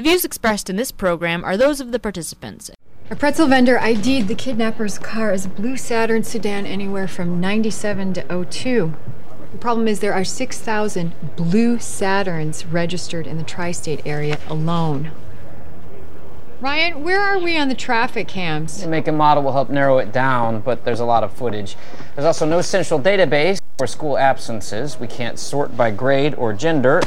The views expressed in this program are those of the participants. A pretzel vendor ID'd the kidnapper's car as a blue Saturn sedan anywhere from 97 to 02. The problem is there are 6,000 blue Saturns registered in the tri state area alone. Ryan, where are we on the traffic cams? The make and model will help narrow it down, but there's a lot of footage. There's also no central database for school absences. We can't sort by grade or gender.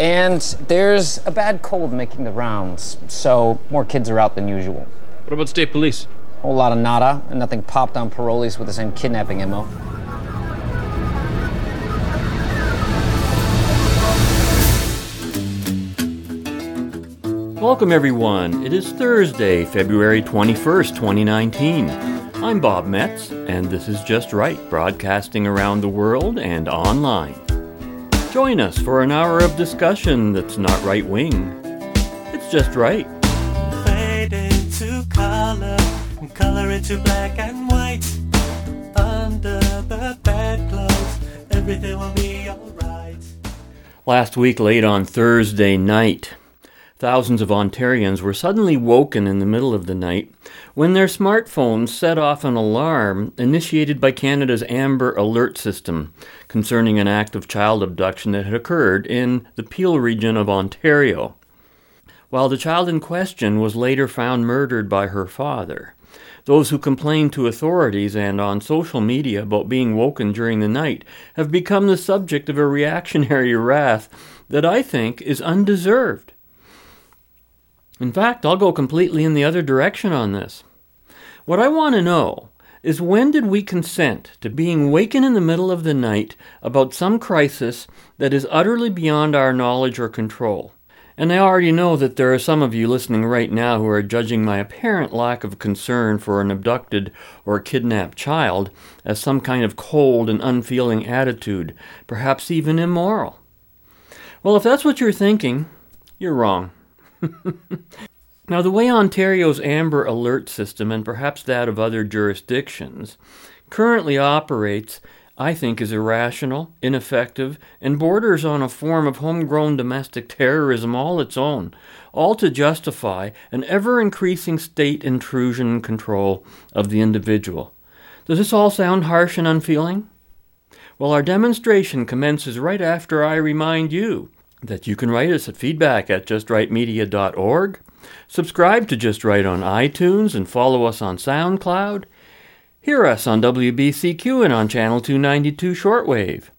And there's a bad cold making the rounds, so more kids are out than usual. What about state police? A whole lot of nada, and nothing popped on parolees with the same kidnapping MO. Welcome, everyone. It is Thursday, February 21st, 2019. I'm Bob Metz, and this is Just Right, broadcasting around the world and online. Join us for an hour of discussion that's not right wing. It's just right. Fade into color, and color into black and white. Under the bedclothes, everything will be alright. Last week, late on Thursday night, thousands of Ontarians were suddenly woken in the middle of the night when their smartphones set off an alarm initiated by Canada's Amber Alert system concerning an act of child abduction that had occurred in the Peel region of Ontario. While the child in question was later found murdered by her father, those who complained to authorities and on social media about being woken during the night have become the subject of a reactionary wrath that I think is undeserved. In fact, I'll go completely in the other direction on this. What I want to know is when did we consent to being wakened in the middle of the night about some crisis that is utterly beyond our knowledge or control? And I already know that there are some of you listening right now who are judging my apparent lack of concern for an abducted or kidnapped child as some kind of cold and unfeeling attitude, perhaps even immoral. Well, if that's what you're thinking, you're wrong. now, the way Ontario's Amber Alert system, and perhaps that of other jurisdictions, currently operates, I think, is irrational, ineffective, and borders on a form of homegrown domestic terrorism all its own, all to justify an ever increasing state intrusion and control of the individual. Does this all sound harsh and unfeeling? Well, our demonstration commences right after I remind you that you can write us at feedback at justrightmedia.org, subscribe to Just Right on iTunes, and follow us on SoundCloud. Hear us on WBCQ and on Channel 292 Shortwave.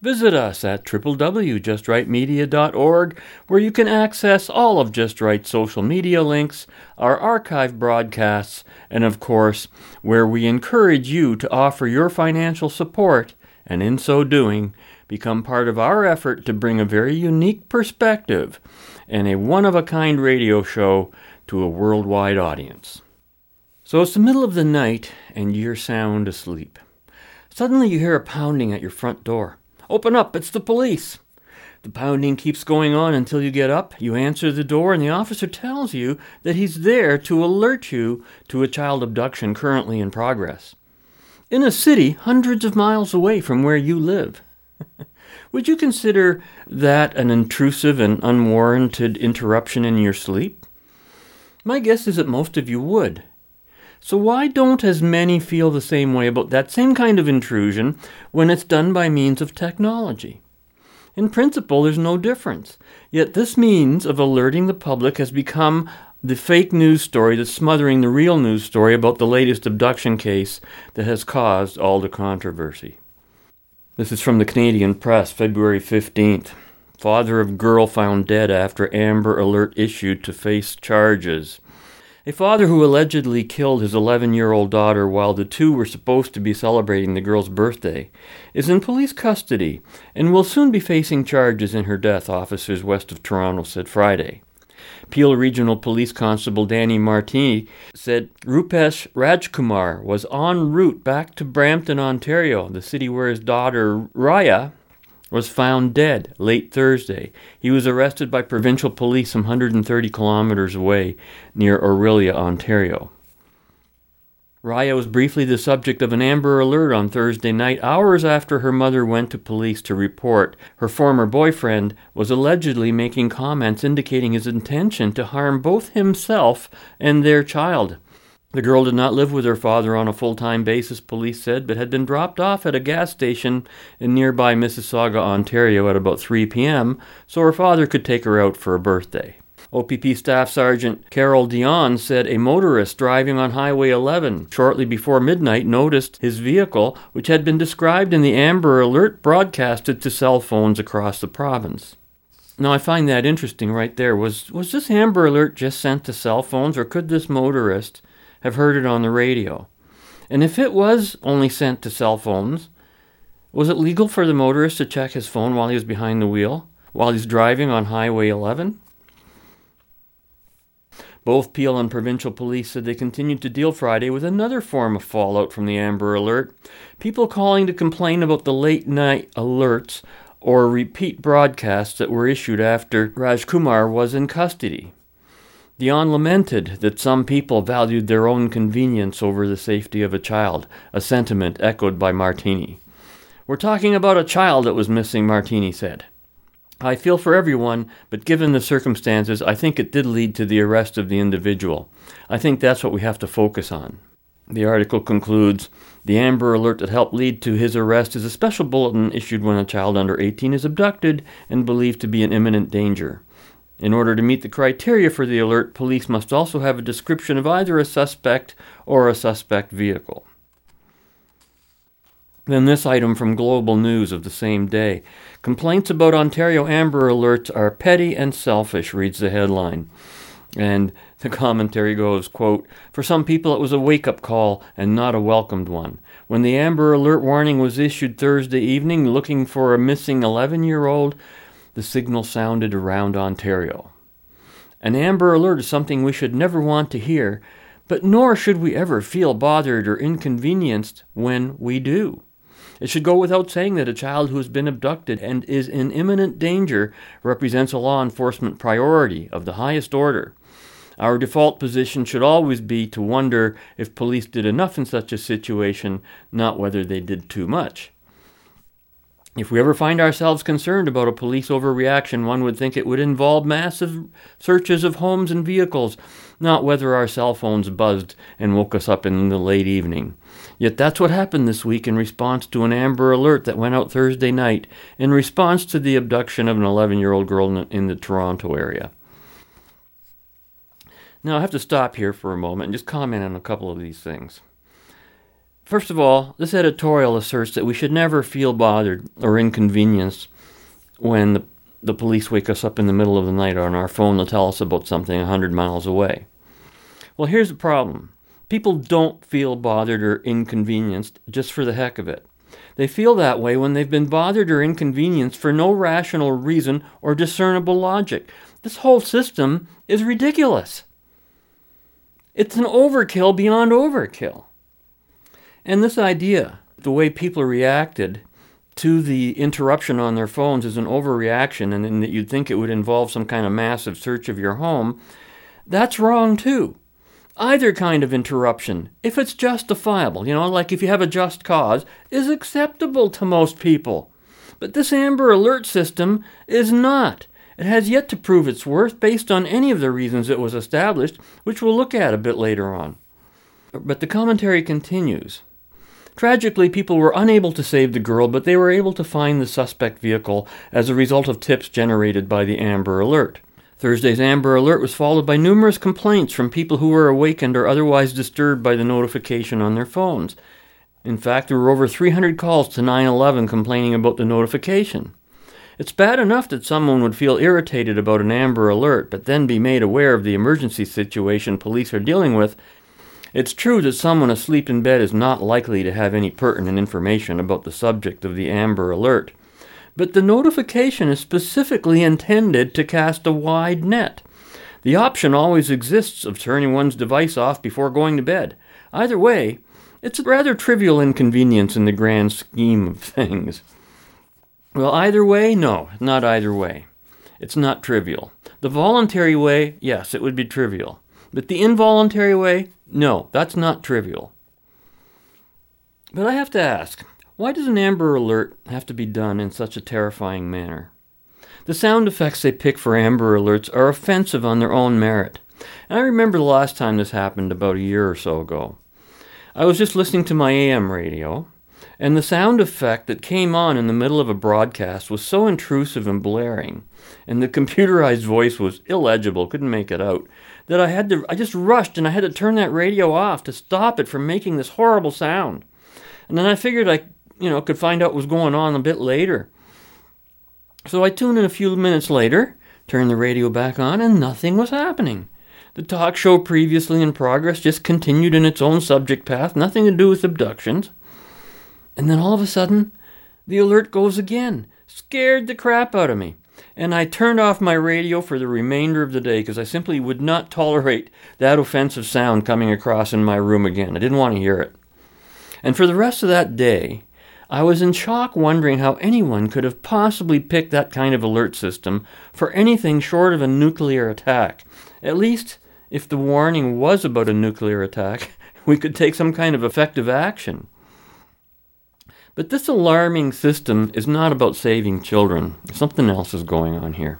Visit us at www.justrightmedia.org, where you can access all of Just Right's social media links, our archive broadcasts, and of course, where we encourage you to offer your financial support, and in so doing, become part of our effort to bring a very unique perspective and a one of a kind radio show to a worldwide audience. So it's the middle of the night and you're sound asleep. Suddenly you hear a pounding at your front door. Open up, it's the police. The pounding keeps going on until you get up. You answer the door, and the officer tells you that he's there to alert you to a child abduction currently in progress. In a city hundreds of miles away from where you live. Would you consider that an intrusive and unwarranted interruption in your sleep? My guess is that most of you would. So, why don't as many feel the same way about that same kind of intrusion when it's done by means of technology? In principle, there's no difference. Yet, this means of alerting the public has become the fake news story that's smothering the real news story about the latest abduction case that has caused all the controversy. This is from the Canadian Press, February 15th. Father of girl found dead after Amber Alert issued to face charges. A father who allegedly killed his 11 year old daughter while the two were supposed to be celebrating the girl's birthday is in police custody and will soon be facing charges in her death, officers west of Toronto said Friday. Peel Regional Police Constable Danny Marttini said Roopesh Rajkumar was en route back to Brampton, Ontario, the city where his daughter Riya was found dead late Thursday. He was arrested by provincial police some 130 kilometers away near Orillia, Ontario. Riya was briefly the subject of an Amber Alert on Thursday night, hours after her mother went to police to report her former boyfriend was allegedly making comments indicating his intention to harm both himself and their child. The girl did not live with her father on a full time basis, police said, but had been dropped off at a gas station in nearby Mississauga, Ontario at about 3 p.m., so her father could take her out for a birthday. OPP Staff Sergeant Carolle Dionne said a motorist driving on Highway 11 shortly before midnight noticed his vehicle, which had been described in the Amber Alert broadcasted to cell phones across the province. Now I find that interesting right there. Was was this Amber Alert just sent to cell phones or could this motorist have heard it on the radio? And if it was only sent to cell phones, was it legal for the motorist to check his phone while he was behind the wheel, while he's driving on Highway 11? Both Peel and provincial police said they continued to deal Friday with another form of fallout from the Amber Alert. People calling to complain about the late night alerts or repeat broadcasts that were issued after Rajkumar was in custody. Dionne lamented that some people valued their own convenience over the safety of a child, a sentiment echoed by Marttini. We're talking about a child that was missing, Marttini said. I feel for everyone, but given the circumstances, I think it did lead to the arrest of the individual. I think that's what we have to focus on. The article concludes The Amber Alert that helped lead to his arrest is a special bulletin issued when a child under 18 is abducted and believed to be in imminent danger. In order to meet the criteria for the alert, police must also have a description of either a suspect or a suspect vehicle. Then this item from Global News of the same day. Complaints about Ontario Amber Alerts are petty and selfish, reads the headline. And the commentary goes, quote, For some people it was a wake-up call and not a welcomed one. When the Amber Alert warning was issued Thursday evening looking for a missing 11-year-old, the signal sounded around Ontario. An Amber Alert is something we should never want to hear, but nor should we ever feel bothered or inconvenienced when we do. It should go without saying that a child who has been abducted and is in imminent danger represents a law enforcement priority of the highest order. Our default position should always be to wonder if police did enough in such a situation, not whether they did too much. If we ever find ourselves concerned about a police overreaction, one would think it would involve massive searches of homes and vehicles, not whether our cell phones buzzed and woke us up in the late evening. Yet that's what happened this week in response to an Amber Alert that went out Thursday night in response to the abduction of an 11 year old girl in the Toronto area. Now, I have to stop here for a moment and just comment on a couple of these things. First of all, this editorial asserts that we should never feel bothered or inconvenienced when the, the police wake us up in the middle of the night on our phone to tell us about something a 100 miles away. Well, here's the problem people don't feel bothered or inconvenienced just for the heck of it. They feel that way when they've been bothered or inconvenienced for no rational reason or discernible logic. This whole system is ridiculous. It's an overkill beyond overkill. And this idea, the way people reacted to the interruption on their phones is an overreaction and, that you'd think it would involve some kind of massive search of your home, that's wrong too. Either kind of interruption, if it's justifiable, you know, like if you have a just cause, is acceptable to most people. But this Amber Alert system is not. It has yet to prove its worth based on any of the reasons it was established, which we'll look at a bit later on. But the commentary continues. Tragically, people were unable to save the girl, but they were able to find the suspect vehicle as a result of tips generated by the Amber Alert. Thursday's Amber Alert was followed by numerous complaints from people who were awakened or otherwise disturbed by the notification on their phones. In fact, there were over 300 calls to 911 complaining about the notification. It's bad enough that someone would feel irritated about an Amber Alert, but then be made aware of the emergency situation police are dealing with it's true that someone asleep in bed is not likely to have any pertinent information about the subject of the Amber Alert, but the notification is specifically intended to cast a wide net. The option always exists of turning one's device off before going to bed. Either way, it's a rather trivial inconvenience in the grand scheme of things. Well, either way, no, not either way. It's not trivial. The voluntary way, yes, it would be trivial. But the involuntary way, no, that's not trivial. But I have to ask why does an Amber Alert have to be done in such a terrifying manner? The sound effects they pick for Amber Alerts are offensive on their own merit. And I remember the last time this happened about a year or so ago. I was just listening to my AM radio, and the sound effect that came on in the middle of a broadcast was so intrusive and blaring, and the computerized voice was illegible, couldn't make it out, that I had to I just rushed and I had to turn that radio off to stop it from making this horrible sound. And then I figured I, you know, could find out what was going on a bit later. So I tuned in a few minutes later, turned the radio back on, and nothing was happening. The talk show previously in progress just continued in its own subject path, nothing to do with abductions. And then all of a sudden, the alert goes again. Scared the crap out of me. And I turned off my radio for the remainder of the day because I simply would not tolerate that offensive sound coming across in my room again. I didn't want to hear it. And for the rest of that day, I was in shock wondering how anyone could have possibly picked that kind of alert system for anything short of a nuclear attack. At least, if the warning was about a nuclear attack, we could take some kind of effective action. But this alarming system is not about saving children. Something else is going on here.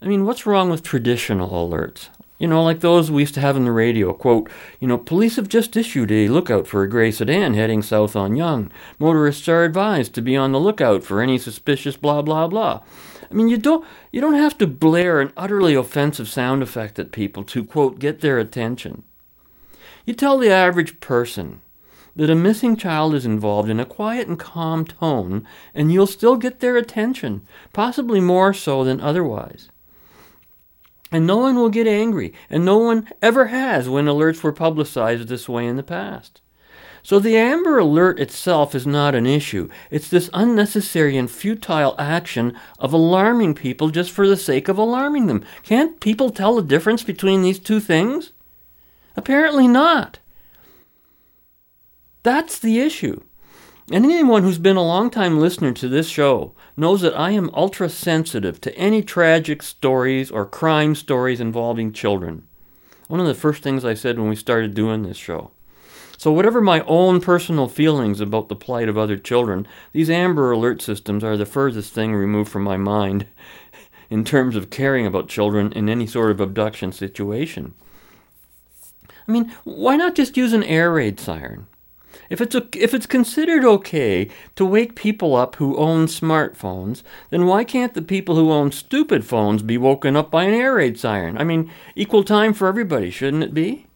I mean, what's wrong with traditional alerts? You know, like those we used to have in the radio. Quote, you know, police have just issued a lookout for a gray sedan heading south on Yonge. Motorists are advised to be on the lookout for any suspicious blah blah blah. I mean, you don't you don't have to blare an utterly offensive sound effect at people to quote get their attention. You tell the average person that a missing child is involved in a quiet and calm tone, and you'll still get their attention, possibly more so than otherwise. And no one will get angry, and no one ever has when alerts were publicized this way in the past. So the Amber Alert itself is not an issue. It's this unnecessary and futile action of alarming people just for the sake of alarming them. Can't people tell the difference between these two things? Apparently not. That's the issue. And anyone who's been a long-time listener to this show knows that I am ultra sensitive to any tragic stories or crime stories involving children. One of the first things I said when we started doing this show. So, whatever my own personal feelings about the plight of other children, these Amber Alert systems are the furthest thing removed from my mind in terms of caring about children in any sort of abduction situation. I mean, why not just use an air raid siren? If it's, a, if it's considered okay to wake people up who own smartphones, then why can't the people who own stupid phones be woken up by an air raid siren? I mean, equal time for everybody, shouldn't it be?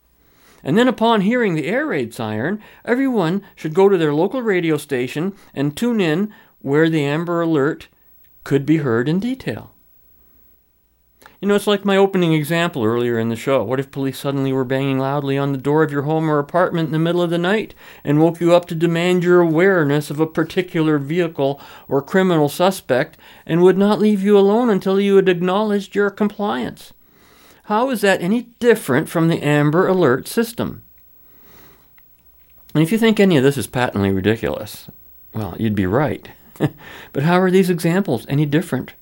And then, upon hearing the air raid siren, everyone should go to their local radio station and tune in where the Amber Alert could be heard in detail. You know, it's like my opening example earlier in the show. What if police suddenly were banging loudly on the door of your home or apartment in the middle of the night and woke you up to demand your awareness of a particular vehicle or criminal suspect and would not leave you alone until you had acknowledged your compliance? How is that any different from the Amber Alert system? And if you think any of this is patently ridiculous, well, you'd be right. but how are these examples any different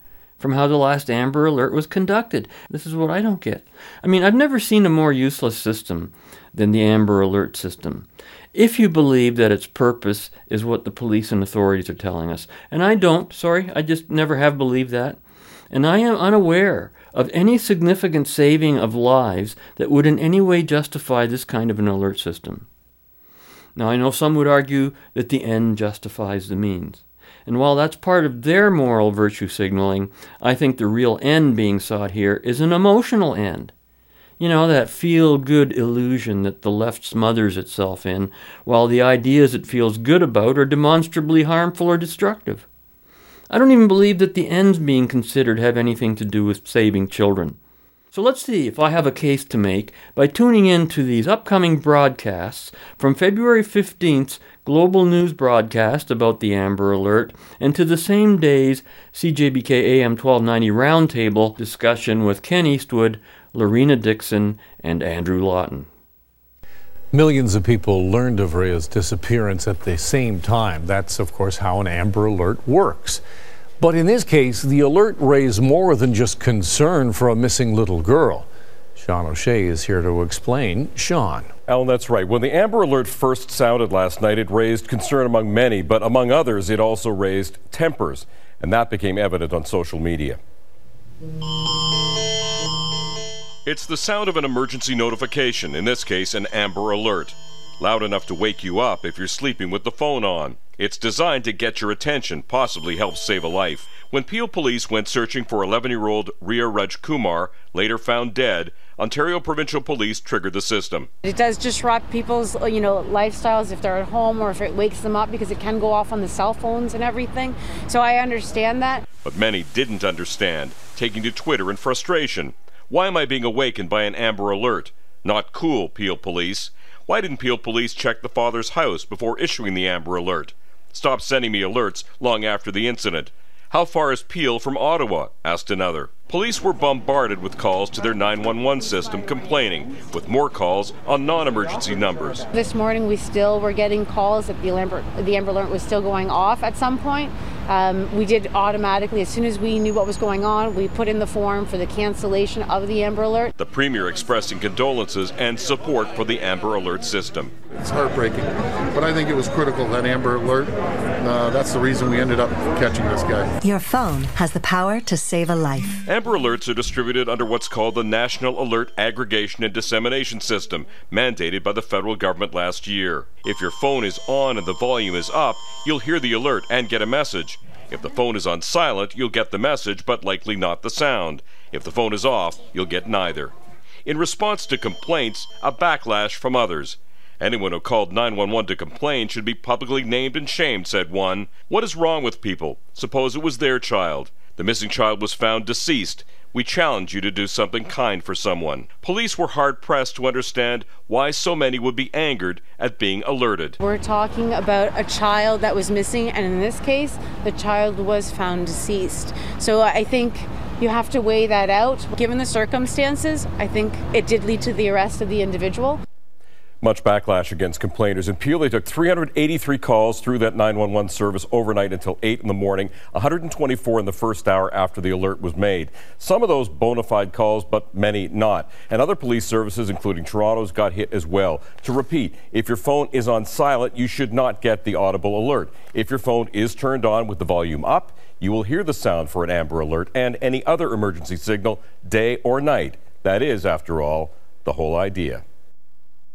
from how the last Amber Alert was conducted. This is what I don't get. I mean, I've never seen a more useless system than the Amber Alert system. If you believe that its purpose is what the police and authorities are telling us, and I don't, sorry, I just never have believed that, and I am unaware of any significant saving of lives that would in any way justify this kind of an alert system. Now, I know some would argue that the end justifies the means. And while that's part of their moral virtue signaling, I think the real end being sought here is an emotional end. You know, that feel good illusion that the left smothers itself in, while the ideas it feels good about are demonstrably harmful or destructive. I don't even believe that the ends being considered have anything to do with saving children. So let's see if I have a case to make by tuning in to these upcoming broadcasts from February 15th global news broadcast about the Amber Alert, and to the same day's CJBK AM 1290 roundtable discussion with Ken Eastwood, Lorena Dixon, and Andrew Lawton. Millions of people learned of Riya's disappearance at the same time. That's, of course, how an Amber Alert works. But in this case, the alert raised more than just concern for a missing little girl. Sean O'Shea is here to explain. Sean. Alan, that's right. When the Amber Alert first sounded last night, it raised concern among many, but among others, it also raised tempers, and that became evident on social media. It's the sound of an emergency notification, in this case, an Amber Alert. Loud enough to wake you up if you're sleeping with the phone on. It's designed to get your attention, possibly help save a life. When Peel police went searching for 11 year old Riya Raj Kumar, later found dead, Ontario Provincial Police triggered the system. It does disrupt people's, you know, lifestyles if they're at home or if it wakes them up because it can go off on the cell phones and everything. So I understand that. But many didn't understand, taking to Twitter in frustration. Why am I being awakened by an Amber Alert? Not cool, Peel Police. Why didn't Peel Police check the father's house before issuing the Amber Alert? Stop sending me alerts long after the incident. How far is Peel from Ottawa? asked another. Police were bombarded with calls to their 911 system complaining, with more calls on non emergency numbers. This morning we still were getting calls that the Amber, the Amber Alert was still going off at some point. Um, we did automatically, as soon as we knew what was going on, we put in the form for the cancellation of the Amber Alert. The Premier expressing condolences and support for the Amber Alert system. It's heartbreaking, but I think it was critical that Amber Alert. Uh, that's the reason we ended up catching this guy. Your phone has the power to save a life. Amber Alerts are distributed under what's called the National Alert Aggregation and Dissemination System, mandated by the federal government last year. If your phone is on and the volume is up, you'll hear the alert and get a message. If the phone is on silent, you'll get the message, but likely not the sound. If the phone is off, you'll get neither. In response to complaints, a backlash from others. Anyone who called 911 to complain should be publicly named and shamed, said one. What is wrong with people? Suppose it was their child. The missing child was found deceased. We challenge you to do something kind for someone. Police were hard pressed to understand why so many would be angered at being alerted. We're talking about a child that was missing, and in this case, the child was found deceased. So uh, I think you have to weigh that out. Given the circumstances, I think it did lead to the arrest of the individual. Much backlash against complainers. In Peel, they took 383 calls through that 911 service overnight until 8 in the morning, 124 in the first hour after the alert was made. Some of those bona fide calls, but many not. And other police services, including Toronto's, got hit as well. To repeat, if your phone is on silent, you should not get the audible alert. If your phone is turned on with the volume up, you will hear the sound for an Amber Alert and any other emergency signal, day or night. That is, after all, the whole idea.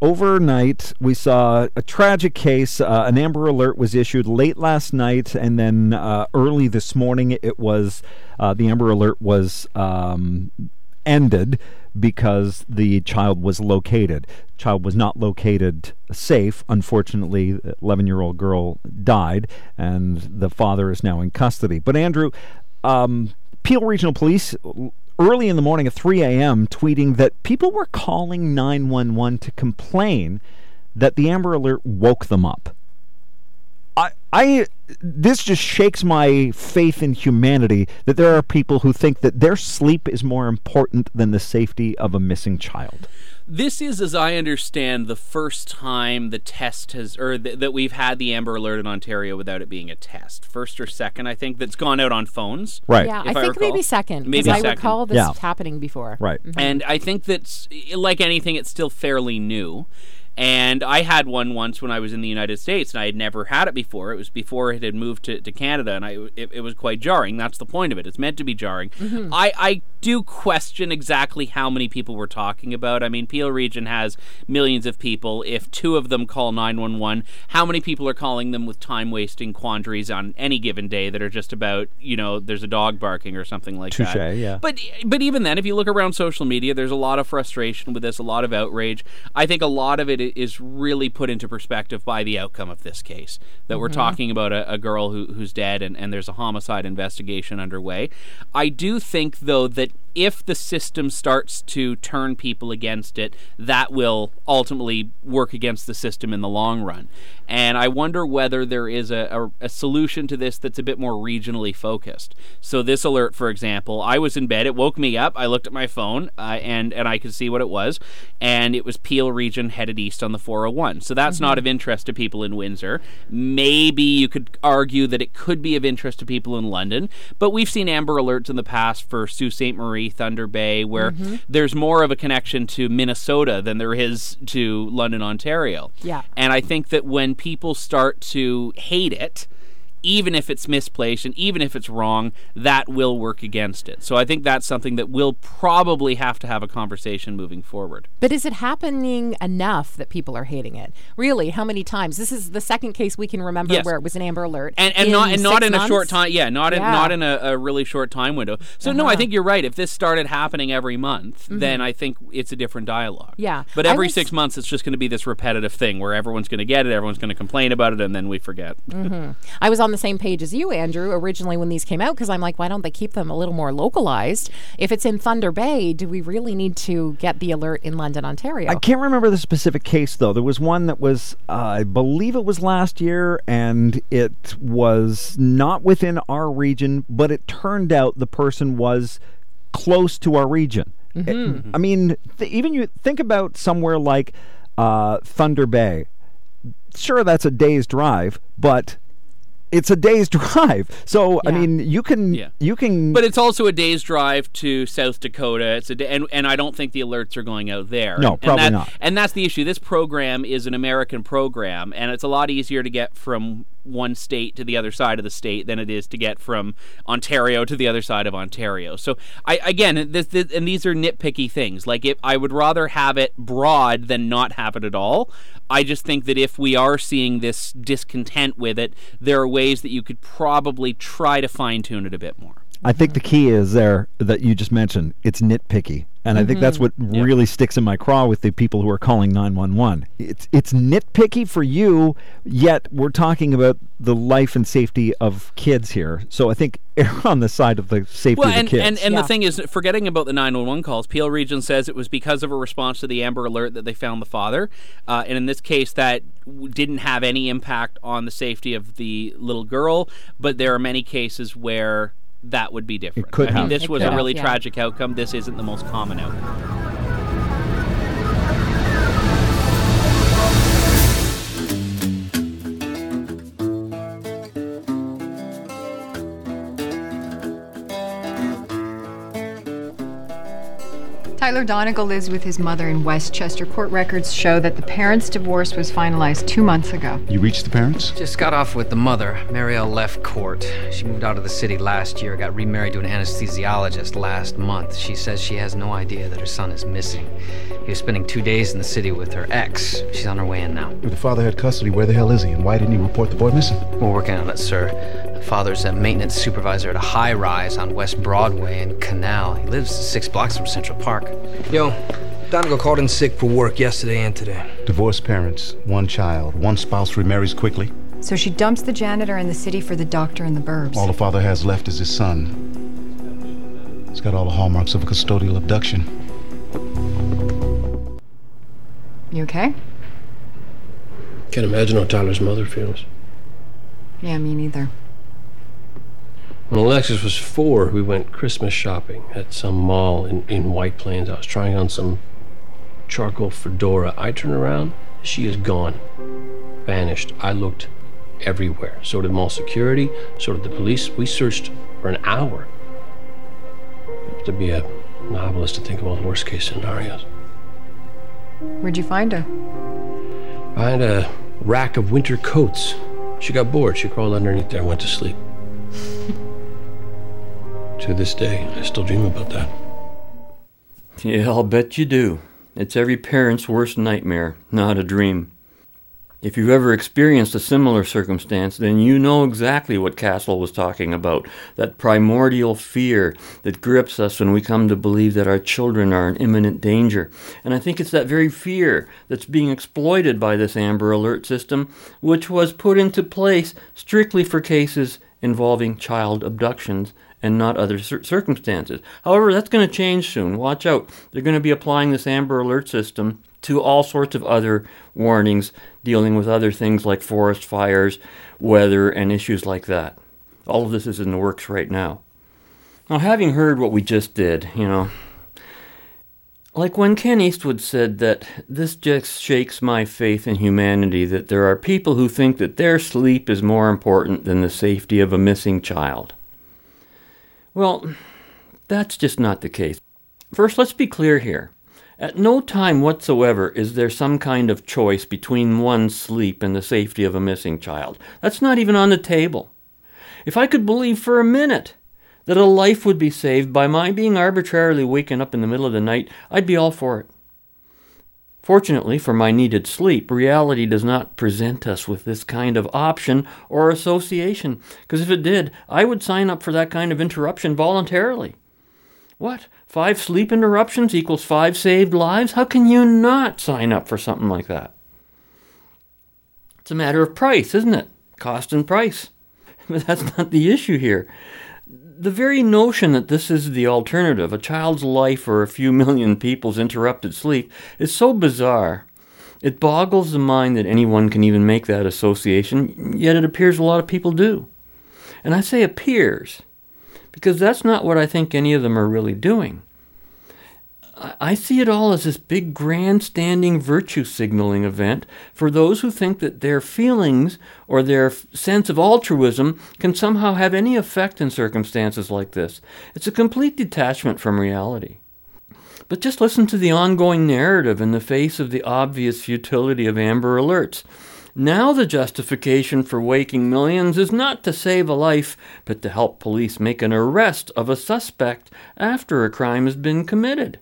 Overnight, we saw a tragic case. Uh, an Amber Alert was issued late last night, and then uh, early this morning, it was uh, the Amber Alert was um, ended because the child was located. Child was not located safe. Unfortunately, 11 year old girl died, and the father is now in custody. But Andrew, um, Peel Regional Police early in the morning at 3 a.m. tweeting that people were calling 911 to complain that the Amber Alert woke them up. I, I, this just shakes my faith in humanity that there are people who think that their sleep is more important than the safety of a missing child. This is, as I understand, the first time the test has, or th- that we've had the Amber Alert in Ontario without it being a test. First or second, I think, that's gone out on phones. Right. Yeah, I if I think recall. maybe second. Maybe because I recall this Yeah. happening before. Right. Mhm. And I think that's like anything, it's still fairly new. And I had one once when I was in the United States, and I had never had it before. It was before it had moved to, to Canada, and I it, it was quite jarring. That's the point of it; it's meant to be jarring. Mm-hmm. I, I do question exactly how many people we're talking about. I mean, Peel Region has millions of people. If two of them call nine one one, how many people are calling them with time wasting quandaries on any given day that are just about you know there's a dog barking or something like Touche, that? yeah. But but even then, if you look around social media, there's a lot of frustration with this, a lot of outrage. I think a lot of it i- is really put into perspective by the outcome of this case. That we're mm-hmm. talking about a, a girl who, who's dead, and, and there's a homicide investigation underway. I do think, though, that if the system starts to turn people against it, that will ultimately work against the system in the long run. And I wonder whether there is a, a, a solution to this that's a bit more regionally focused. So this alert, for example, I was in bed, it woke me up. I looked at my phone, uh, and and I could see what it was, and it was Peel Region headed east on the 401. So that's not of interest to people in Windsor. Maybe you could argue that it could be of interest to people in London, but we've seen Amber Alerts in the past for Sault Ste. Marie Thunder Bay, where Mhm. there's more of a connection to Minnesota than there is to London, Ontario. Yeah. And I think that when people start to hate it, even if it's misplaced and even if it's wrong, that will work against it. So I think that's something that we'll probably have to have a conversation moving forward. But is it happening enough that people are hating it? Really, how many times? This is the second case we can remember Yes. where it was an Amber Alert, and and not and not in a short time. Yeah, not in Yeah. not in a, a really short time window. So no, I Uh-huh. think you're right. If this started happening every month, then Mhm. I think it's a different dialogue. Yeah. But every was- six months, it's just going to be this repetitive thing where everyone's going to get it, everyone's going to complain about it, and then we forget. hmm I was on the same page as you, Andrew, originally when these came out because I'm like, why don't they keep them a little more localized? If it's in Thunder Bay, do we really need to get the alert in London, Ontario? I can't remember the specific case though. There was one that was, uh, I believe it was last year, and it was not within our region, but it turned out the person was close to our region. It- Mhm. I mean, th- even you think about somewhere like uh, Thunder Bay. Sure, that's a day's drive, but it's a day's drive. So I mean, you can Yeah. you can. But it's also a day's drive to South Dakota. It's a day, and and I don't think the alerts are going out there. No, and, probably that, not. And that's the issue. This program is an American program, and it's a lot easier to get from one state to the other side of the state than it is to get from Ontario to the other side of Ontario. So I again, this, this and these are nitpicky things. Like if I would rather have it broad than not have it at all. I just think that if we are seeing this discontent with it, there are ways that you could probably try to fine tune it a bit more. I think the key is there that you just mentioned. It's nitpicky, and I think that's Mhm. what really sticks in my craw with the people who are calling nine one one. It's it's nitpicky for you, yet we're talking about the life and safety of kids here. So I think err on the side of the safety Well, of the and, kids. and, and the thing is, forgetting about the 911 calls, Peel Region says it was because of a response to the Amber Alert that they found the father. Uh, and in this case, that didn't have any impact on the safety of the little girl, but there are many cases where that would be different. could I mean, have. this It was could a have, really yeah. tragic outcome. This isn't the most common outcome. Tyler Donegal lives with his mother in Westchester. Court records show that the parents' divorce was finalized two months ago. You reached the parents? Just got off with the mother. Marielle left court. She moved out of the city last year, got remarried to an anesthesiologist last month. She says she has no idea that her son is missing. He was spending two days in the city with her ex. She's on her way in now. If the father had custody, where the hell is he? And why didn't he report the boy missing? We're working on it, sir. The father's a maintenance supervisor at a high rise on West Broadway and Canal. He lives six blocks from Central Park. Yo, Donegal called in sick for work yesterday and today. Divorced parents, one child, one spouse remarries quickly. So she dumps the janitor in the city for the doctor in the burbs. All the father has left is his son. He's got all the hallmarks of a custodial abduction. You okay? Can't imagine how Tyler's mother feels. Yeah, me neither. When Alexis was four, we went Christmas shopping at some mall in, in White Plains. I was trying on some charcoal fedora. I turn around, she is gone. Vanished. I looked everywhere. So did mall security, so did the police. We searched for an hour. To be a novelist to think of all the worst case scenarios. Where'd you find her? Behind a rack of winter coats. She got bored. She crawled underneath there and went to sleep. to this day, I still dream about that. Yeah, I'll bet you do. It's every parent's worst nightmare, not a dream. If you've ever experienced a similar circumstance, then you know exactly what Castle was talking about that primordial fear that grips us when we come to believe that our children are in imminent danger. And I think it's that very fear that's being exploited by this Amber Alert system, which was put into place strictly for cases involving child abductions and not other cir- circumstances. However, that's going to change soon. Watch out. They're going to be applying this Amber Alert system to all sorts of other warnings dealing with other things like forest fires, weather, and issues like that. All of this is in the works right now. Now, having heard what we just did, you know, like when Ken Eastwood said that this just shakes my faith in humanity that there are people who think that their sleep is more important than the safety of a missing child. Well, That's just not the case. First, let's be clear here. At no time whatsoever is there some kind of choice between one's sleep and the safety of a missing child. That's not even on the table. If I could believe for a minute that a life would be saved by my being arbitrarily waken up in the middle of the night, I'd be all for it. Fortunately for my needed sleep, reality does not present us with this kind of option or association, because if it did, I would sign up for that kind of interruption voluntarily. What? Five sleep interruptions equals five saved lives? How can you not sign up for something like that? It's a matter of price, isn't it? Cost and price. But that's not the issue here. The very notion that this is the alternative, a child's life or a few million people's interrupted sleep, is so bizarre. It boggles the mind that anyone can even make that association, yet it appears a lot of people do. And I say appears because that's not what I think any of them are really doing. I see it all as this big grandstanding virtue signaling event for those who think that their feelings or their sense of altruism can somehow have any effect in circumstances like this. It's a complete detachment from reality. But just listen to the ongoing narrative in the face of the obvious futility of Amber Alerts. Now, the justification for waking millions is not to save a life, but to help police make an arrest of a suspect after a crime has been committed.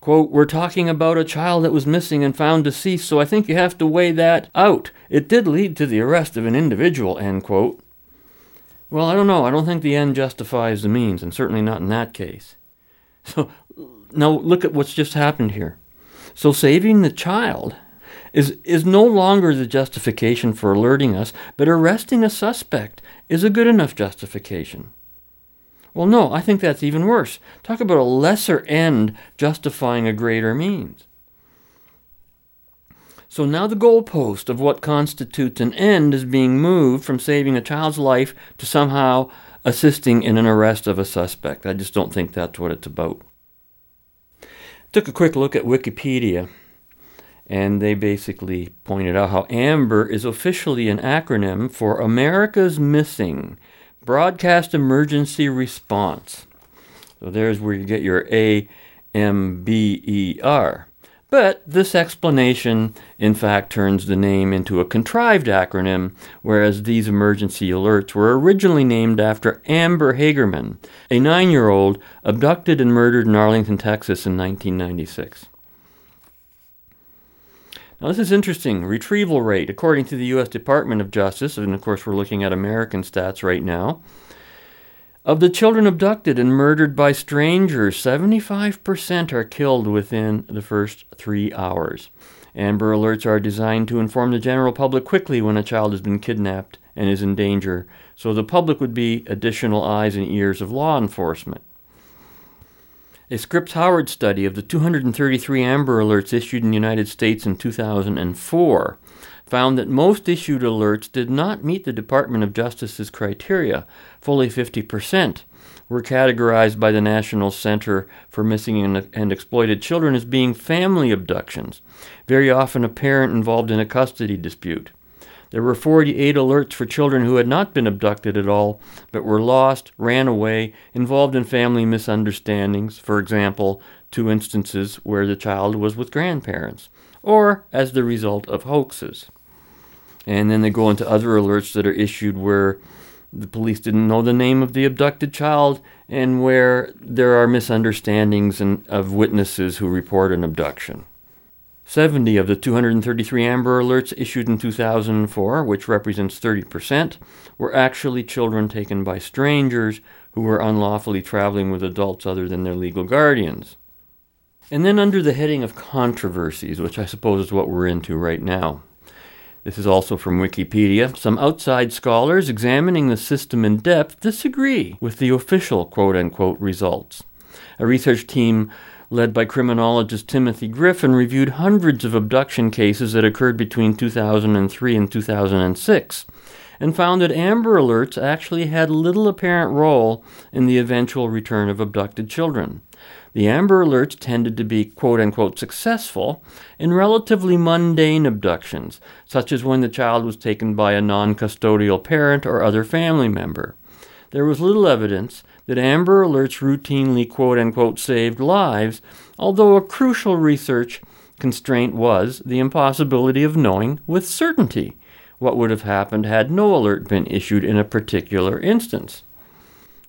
Quote, we're talking about a child that was missing and found deceased, so I think you have to weigh that out. It did lead to the arrest of an individual, end quote. Well, I don't know. I don't think the end justifies the means, and certainly not in that case. So now look at what's just happened here. So saving the child is, is no longer the justification for alerting us, but arresting a suspect is a good enough justification. Well, no, I think that's even worse. Talk about a lesser end justifying a greater means. So now the goalpost of what constitutes an end is being moved from saving a child's life to somehow assisting in an arrest of a suspect. I just don't think that's what it's about. Took a quick look at Wikipedia, and they basically pointed out how AMBER is officially an acronym for America's Missing Broadcast Emergency Response. So there's where you get your A M B E R. But this explanation, in fact, turns the name into a contrived acronym, whereas these emergency alerts were originally named after Amber Hagerman, a nine year old abducted and murdered in Arlington, Texas in 1996. Now, this is interesting. Retrieval rate, according to the U.S. Department of Justice, and of course, we're looking at American stats right now. Of the children abducted and murdered by strangers, 75% are killed within the first three hours. Amber alerts are designed to inform the general public quickly when a child has been kidnapped and is in danger, so the public would be additional eyes and ears of law enforcement. A Scripps Howard study of the 233 Amber Alerts issued in the United States in 2004 found that most issued alerts did not meet the Department of Justice's criteria. Fully 50% were categorized by the National Center for Missing and, and, Exploited Children as being family abductions, very often a parent involved in a custody dispute. There were 48 alerts for children who had not been abducted at all, but were lost, ran away, involved in family misunderstandings, for example, two instances where the child was with grandparents, or as the result of hoaxes. And then they go into other alerts that are issued where the police didn't know the name of the abducted child and where there are misunderstandings and, of witnesses who report an abduction. 70 of the 233 Amber Alerts issued in 2004, which represents 30%, were actually children taken by strangers who were unlawfully traveling with adults other than their legal guardians. And then, under the heading of controversies, which I suppose is what we're into right now, this is also from Wikipedia. Some outside scholars examining the system in depth disagree with the official quote unquote results. A research team led by criminologist Timothy Griffin, reviewed hundreds of abduction cases that occurred between 2003 and 2006 and found that Amber Alerts actually had little apparent role in the eventual return of abducted children. The Amber Alerts tended to be quote unquote successful in relatively mundane abductions, such as when the child was taken by a non custodial parent or other family member. There was little evidence that Amber Alerts routinely quote unquote saved lives, although a crucial research constraint was the impossibility of knowing with certainty what would have happened had no alert been issued in a particular instance.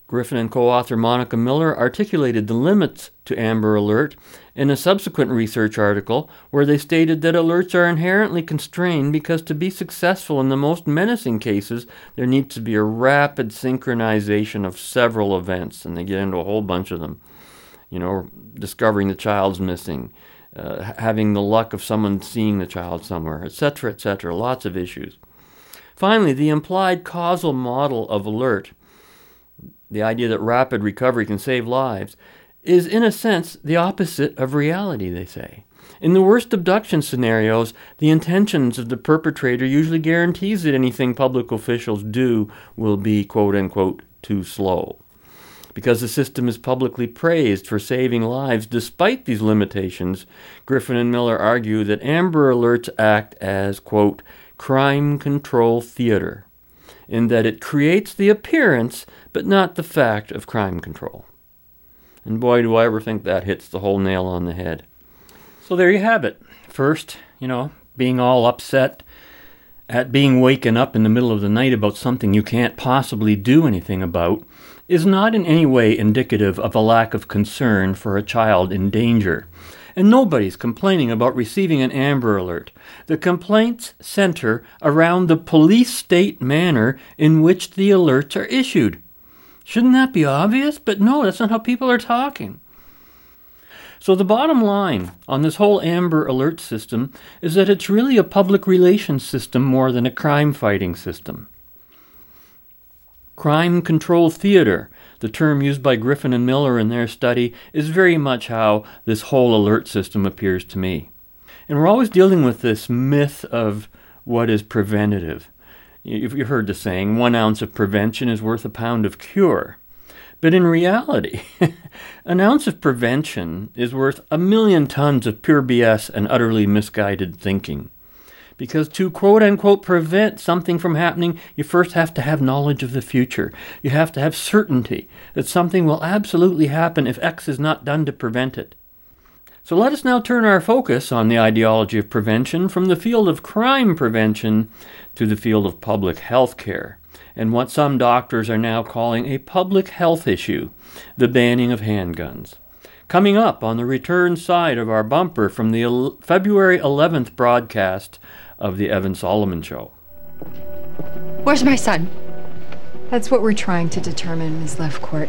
Griffin and co author Monica Miller articulated the limits to Amber Alert in a subsequent research article where they stated that alerts are inherently constrained because to be successful in the most menacing cases, there needs to be a rapid synchronization of several events, and they get into a whole bunch of them. You know, discovering the child's missing, uh, having the luck of someone seeing the child somewhere, etc., etc., lots of issues. Finally, the implied causal model of alert the idea that rapid recovery can save lives, is in a sense the opposite of reality, they say. In the worst abduction scenarios, the intentions of the perpetrator usually guarantees that anything public officials do will be quote unquote too slow. Because the system is publicly praised for saving lives despite these limitations, Griffin and Miller argue that Amber Alerts act as, quote, crime control theater, in that it creates the appearance but not the fact of crime control. And boy, do I ever think that hits the whole nail on the head. So there you have it. First, you know, being all upset at being waken up in the middle of the night about something you can't possibly do anything about is not in any way indicative of a lack of concern for a child in danger. And nobody's complaining about receiving an Amber Alert. The complaints center around the police state manner in which the alerts are issued. Shouldn't that be obvious? But no, that's not how people are talking. So, the bottom line on this whole Amber Alert system is that it's really a public relations system more than a crime fighting system. Crime control theater, the term used by Griffin and Miller in their study, is very much how this whole alert system appears to me. And we're always dealing with this myth of what is preventative. You've heard the saying, one ounce of prevention is worth a pound of cure. But in reality, an ounce of prevention is worth a million tons of pure BS and utterly misguided thinking. Because to quote unquote prevent something from happening, you first have to have knowledge of the future. You have to have certainty that something will absolutely happen if X is not done to prevent it. So let us now turn our focus on the ideology of prevention from the field of crime prevention to the field of public health care and what some doctors are now calling a public health issue the banning of handguns. Coming up on the return side of our bumper from the February 11th broadcast of The Evan Solomon Show. Where's my son? That's what we're trying to determine, Ms. Lefcourt.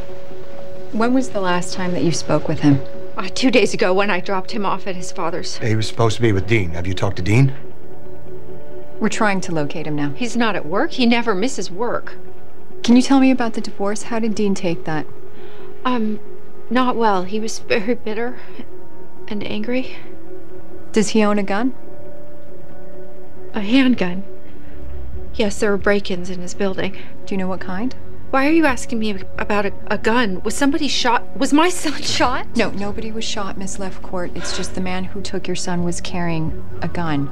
When was the last time that you spoke with him? Uh, two days ago when I dropped him off at his father's. He was supposed to be with Dean. Have you talked to Dean? We're trying to locate him now. He's not at work. He never misses work. Can you tell me about the divorce? How did Dean take that? Um, not well. He was very bitter and angry. Does he own a gun? A handgun. Yes, there were break ins in his building. Do you know what kind? Why are you asking me about a, a, gun? Was somebody shot? Was my son shot? No, nobody was shot, Miss Lefcourt. It's just the man who took your son was carrying a gun.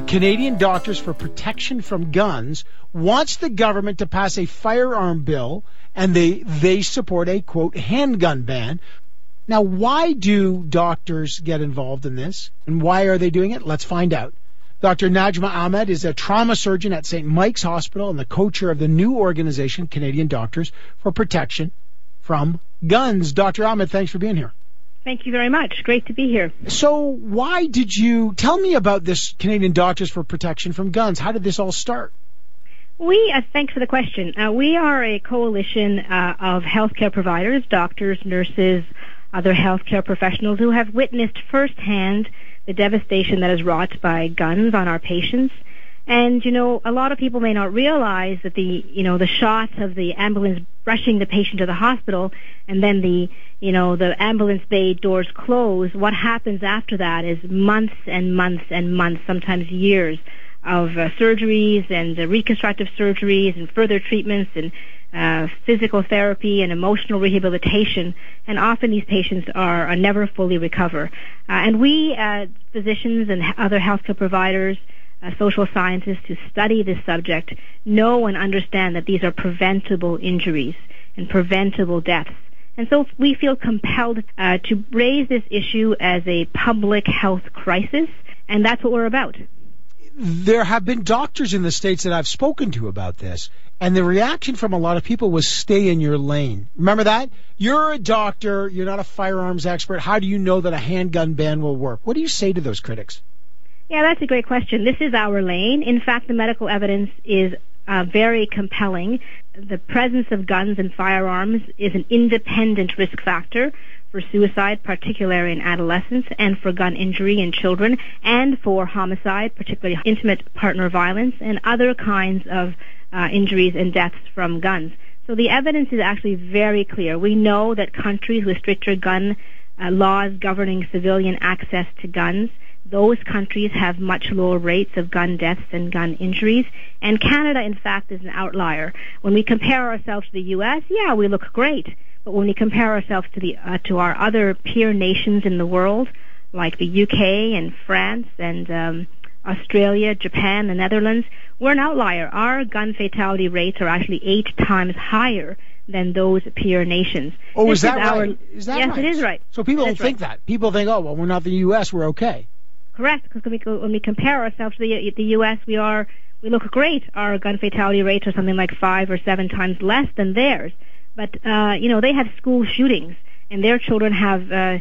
The Canadian Doctors for Protection from Guns wants the government to pass a firearm bill and they they support a quote handgun ban. Now, why do doctors get involved in this, and why are they doing it? Let's find out. Dr. Najma Ahmed is a trauma surgeon at St. Mike's Hospital and the co-chair of the new organization, Canadian Doctors for Protection from Guns. Dr. Ahmed, thanks for being here. Thank you very much. Great to be here. So, why did you tell me about this Canadian Doctors for Protection from Guns? How did this all start? We, uh, thanks for the question. Uh, we are a coalition uh, of healthcare providers, doctors, nurses, other healthcare professionals who have witnessed firsthand the devastation that is wrought by guns on our patients. And, you know, a lot of people may not realize that the, you know, the shots of the ambulance rushing the patient to the hospital and then the, you know, the ambulance bay doors close, what happens after that is months and months and months, sometimes years of uh, surgeries and uh, reconstructive surgeries and further treatments and uh, physical therapy and emotional rehabilitation, and often these patients are, are never fully recover. Uh, and we, uh, physicians and other healthcare providers, uh, social scientists who study this subject, know and understand that these are preventable injuries and preventable deaths. And so we feel compelled uh, to raise this issue as a public health crisis, and that's what we're about. There have been doctors in the states that I've spoken to about this, and the reaction from a lot of people was stay in your lane. Remember that? You're a doctor, you're not a firearms expert. How do you know that a handgun ban will work? What do you say to those critics? Yeah, that's a great question. This is our lane. In fact, the medical evidence is uh, very compelling. The presence of guns and firearms is an independent risk factor for suicide, particularly in adolescents, and for gun injury in children, and for homicide, particularly intimate partner violence, and other kinds of uh, injuries and deaths from guns. So the evidence is actually very clear. We know that countries with stricter gun uh, laws governing civilian access to guns those countries have much lower rates of gun deaths and gun injuries. And Canada, in fact, is an outlier. When we compare ourselves to the U.S., yeah, we look great. But when we compare ourselves to the uh, to our other peer nations in the world, like the UK and France and um, Australia, Japan, the Netherlands, we're an outlier. Our gun fatality rates are actually eight times higher than those peer nations. Oh, is that is right? Is that yes, right? it is right. So people don't think that. People think, oh, well, we're not the U.S., we're okay. Correct, because when we, when we compare ourselves to the, the U.S., we are we look great. Our gun fatality rates are something like five or seven times less than theirs. But uh, you know, they have school shootings, and their children have uh,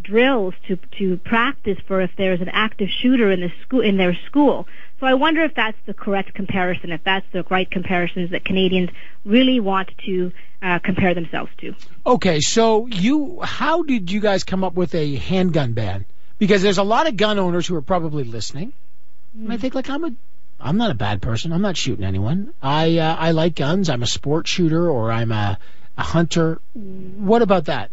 drills to to practice for if there's an active shooter in the school in their school. So I wonder if that's the correct comparison, if that's the right comparisons that Canadians really want to uh, compare themselves to. Okay, so you, how did you guys come up with a handgun ban? Because there's a lot of gun owners who are probably listening, and I think like I'm a, I'm not a bad person. I'm not shooting anyone. I uh, I like guns. I'm a sport shooter or I'm a, a hunter. What about that?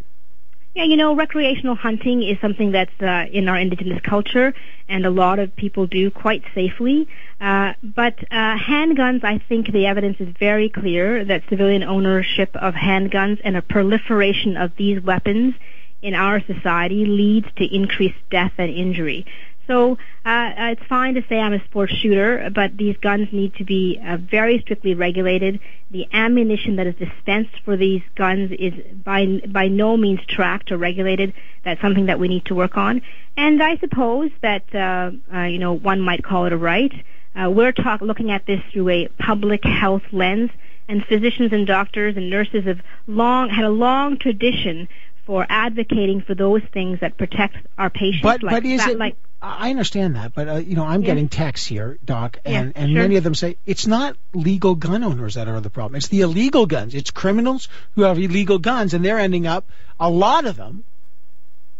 Yeah, you know, recreational hunting is something that's uh, in our indigenous culture, and a lot of people do quite safely. Uh, but uh, handguns, I think the evidence is very clear that civilian ownership of handguns and a proliferation of these weapons in our society leads to increased death and injury. So uh, it's fine to say I'm a sports shooter, but these guns need to be uh, very strictly regulated. The ammunition that is dispensed for these guns is by by no means tracked or regulated. That's something that we need to work on. And I suppose that uh, uh, you know one might call it a right. Uh, we're talk- looking at this through a public health lens, and physicians and doctors and nurses have long had a long tradition for advocating for those things that protect our patients. But like but is that- it? like I understand that, but uh, you know, I'm Yeah. getting texts here, Doc, and Yeah, and sure. many of them say it's not legal gun owners that are the problem. It's the illegal guns. It's criminals who have illegal guns, and they're ending up a lot of them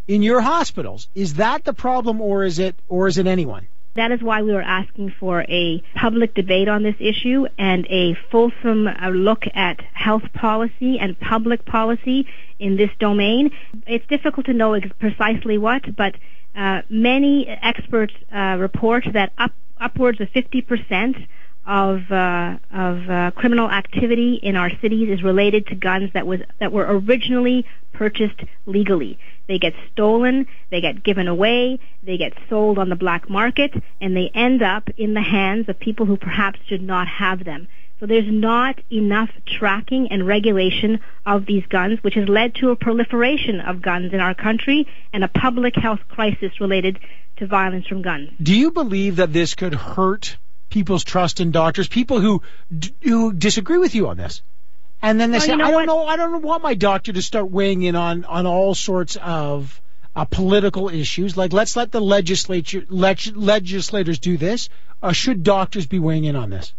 in your hospitals. Is that the problem, or is it or is it anyone? That is why we were asking for a public debate on this issue and a fulsome uh, look at health policy and public policy in this domain. It's difficult to know precisely what, but uh, many experts uh, report that up, upwards of 50% of uh, of uh, criminal activity in our cities is related to guns that was that were originally purchased legally. They get stolen, they get given away, they get sold on the black market, and they end up in the hands of people who perhaps should not have them. So there's not enough tracking and regulation of these guns, which has led to a proliferation of guns in our country and a public health crisis related to violence from guns. Do you believe that this could hurt people's trust in doctors? People who d- who disagree with you on this, and then they Well, say, you know "I don't what? know. I don't want my doctor to start weighing in on on all sorts of." Uh, political issues like let's let the legislature leg- legislators do this or should doctors be weighing in on this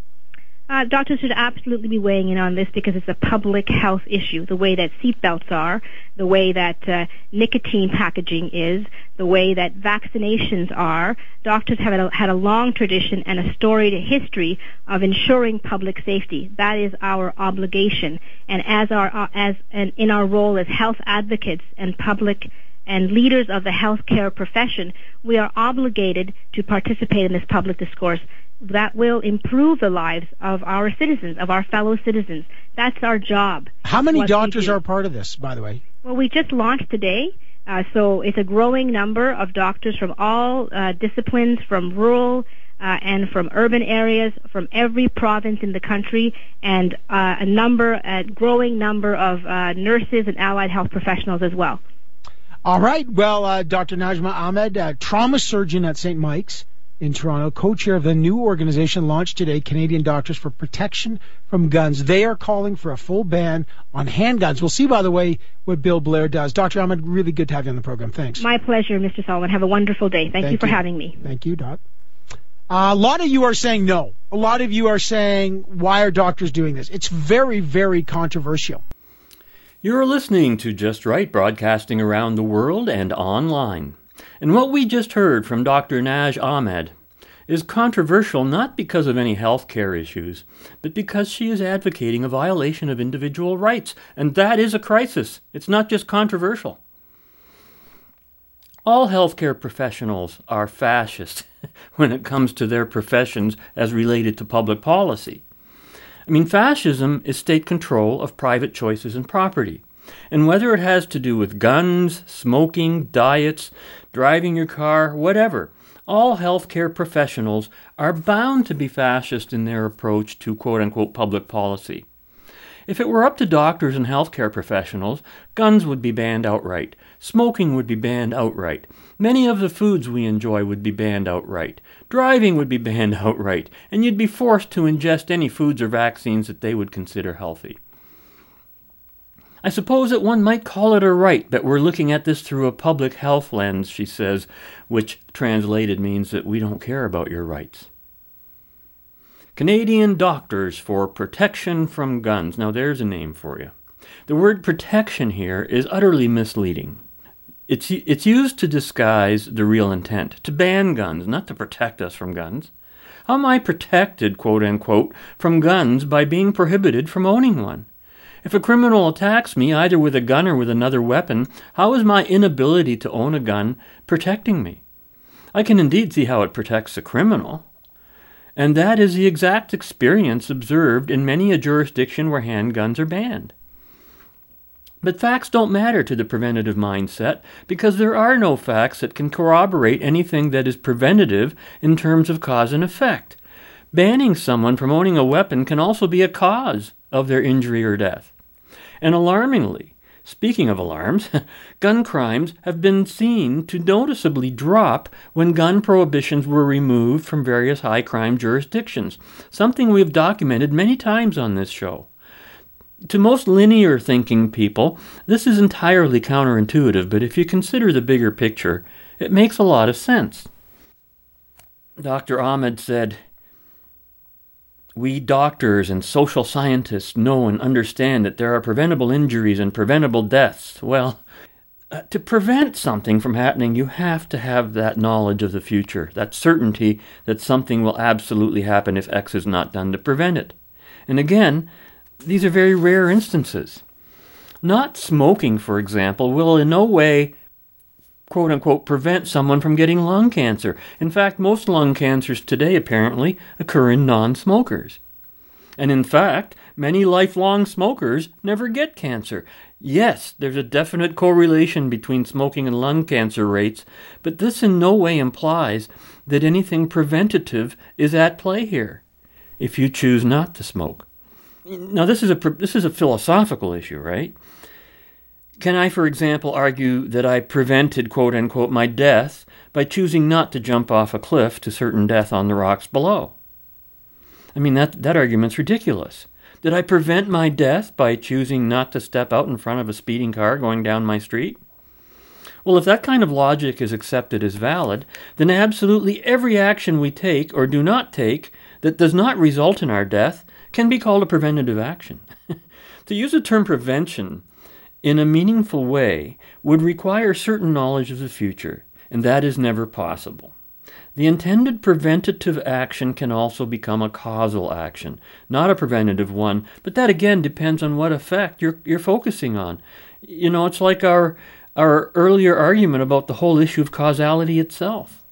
Uh, doctors should absolutely be weighing in on this because it's a public health issue. The way that seatbelts are, the way that uh, nicotine packaging is, the way that vaccinations are. Doctors have had a, had a long tradition and a storied history of ensuring public safety. That is our obligation, and as our uh, as and in our role as health advocates and public and leaders of the healthcare profession, we are obligated to participate in this public discourse that will improve the lives of our citizens, of our fellow citizens. That's our job. How many doctors do. are part of this, by the way? Well, we just launched today, uh, so it's a growing number of doctors from all uh, disciplines, from rural uh, and from urban areas, from every province in the country, and uh, a number, a growing number of uh, nurses and allied health professionals as well. All right. Well, uh, Dr. Najma Ahmed, uh, trauma surgeon at St. Mike's in Toronto, co-chair of the new organization launched today, Canadian Doctors for Protection from Guns. They are calling for a full ban on handguns. We'll see, by the way, what Bill Blair does. Dr. Ahmed, really good to have you on the program. Thanks. My pleasure, Mr. Sullivan. Have a wonderful day. Thank, Thank you for you. having me. Thank you, Doc. Uh, a lot of you are saying no. A lot of you are saying, why are doctors doing this? It's very, very controversial. You're listening to Just Right, broadcasting around the world and online. And what we just heard from Dr. Naj Ahmed is controversial not because of any health care issues, but because she is advocating a violation of individual rights. And that is a crisis. It's not just controversial. All healthcare professionals are fascist when it comes to their professions as related to public policy. I mean, fascism is state control of private choices and property. And whether it has to do with guns, smoking, diets, driving your car, whatever, all healthcare professionals are bound to be fascist in their approach to quote unquote public policy. If it were up to doctors and healthcare professionals, guns would be banned outright. Smoking would be banned outright. Many of the foods we enjoy would be banned outright. Driving would be banned outright, and you'd be forced to ingest any foods or vaccines that they would consider healthy. I suppose that one might call it a right, but we're looking at this through a public health lens, she says, which translated means that we don't care about your rights. Canadian Doctors for Protection from Guns. Now, there's a name for you. The word protection here is utterly misleading. It's, it's used to disguise the real intent to ban guns, not to protect us from guns. How am I protected, quote unquote, from guns by being prohibited from owning one? If a criminal attacks me either with a gun or with another weapon, how is my inability to own a gun protecting me? I can indeed see how it protects the criminal. And that is the exact experience observed in many a jurisdiction where handguns are banned. But facts don't matter to the preventative mindset because there are no facts that can corroborate anything that is preventative in terms of cause and effect. Banning someone from owning a weapon can also be a cause of their injury or death. And alarmingly, speaking of alarms, gun crimes have been seen to noticeably drop when gun prohibitions were removed from various high crime jurisdictions, something we have documented many times on this show. To most linear thinking people, this is entirely counterintuitive, but if you consider the bigger picture, it makes a lot of sense. Dr. Ahmed said, we doctors and social scientists know and understand that there are preventable injuries and preventable deaths. Well, uh, to prevent something from happening, you have to have that knowledge of the future, that certainty that something will absolutely happen if X is not done to prevent it. And again, these are very rare instances. Not smoking, for example, will in no way quote unquote prevent someone from getting lung cancer. In fact, most lung cancers today apparently occur in non smokers. And in fact, many lifelong smokers never get cancer. Yes, there's a definite correlation between smoking and lung cancer rates, but this in no way implies that anything preventative is at play here if you choose not to smoke. Now, this is a this is a philosophical issue, right? Can I, for example, argue that I prevented, quote unquote, my death by choosing not to jump off a cliff to certain death on the rocks below? I mean, that, that argument's ridiculous. Did I prevent my death by choosing not to step out in front of a speeding car going down my street? Well, if that kind of logic is accepted as valid, then absolutely every action we take or do not take that does not result in our death can be called a preventative action. to use the term prevention in a meaningful way would require certain knowledge of the future, and that is never possible. The intended preventative action can also become a causal action, not a preventative one, but that again depends on what effect you're, you're focusing on. You know, it's like our, our earlier argument about the whole issue of causality itself.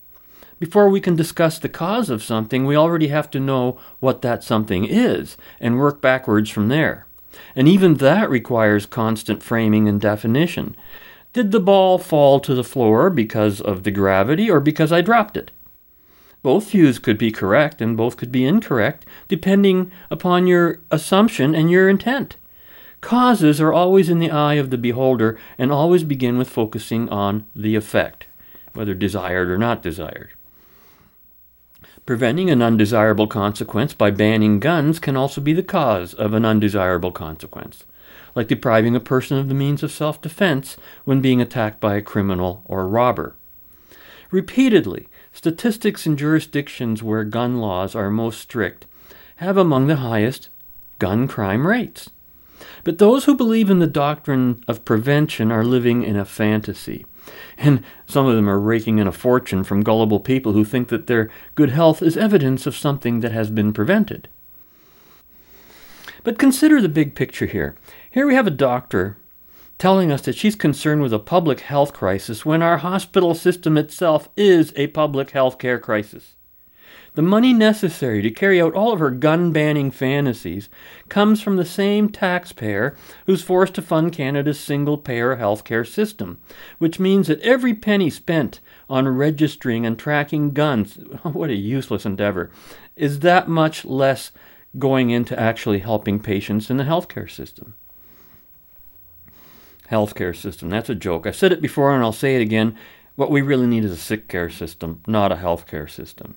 Before we can discuss the cause of something, we already have to know what that something is and work backwards from there. And even that requires constant framing and definition. Did the ball fall to the floor because of the gravity or because I dropped it? Both views could be correct and both could be incorrect, depending upon your assumption and your intent. Causes are always in the eye of the beholder and always begin with focusing on the effect, whether desired or not desired. Preventing an undesirable consequence by banning guns can also be the cause of an undesirable consequence, like depriving a person of the means of self defense when being attacked by a criminal or robber. Repeatedly, statistics in jurisdictions where gun laws are most strict have among the highest gun crime rates. But those who believe in the doctrine of prevention are living in a fantasy. And some of them are raking in a fortune from gullible people who think that their good health is evidence of something that has been prevented. But consider the big picture here. Here we have a doctor telling us that she's concerned with a public health crisis when our hospital system itself is a public health care crisis. The money necessary to carry out all of her gun banning fantasies comes from the same taxpayer who's forced to fund Canada's single payer healthcare system, which means that every penny spent on registering and tracking guns, what a useless endeavor, is that much less going into actually helping patients in the healthcare system. Healthcare system, that's a joke. I've said it before and I'll say it again. What we really need is a sick care system, not a healthcare system.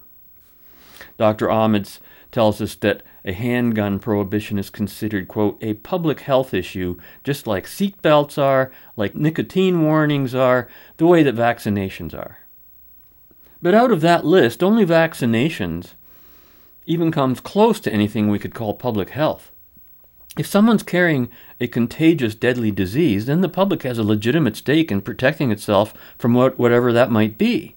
Dr. Ahmed tells us that a handgun prohibition is considered, quote, a public health issue, just like seatbelts are, like nicotine warnings are, the way that vaccinations are. But out of that list, only vaccinations even comes close to anything we could call public health. If someone's carrying a contagious, deadly disease, then the public has a legitimate stake in protecting itself from what, whatever that might be.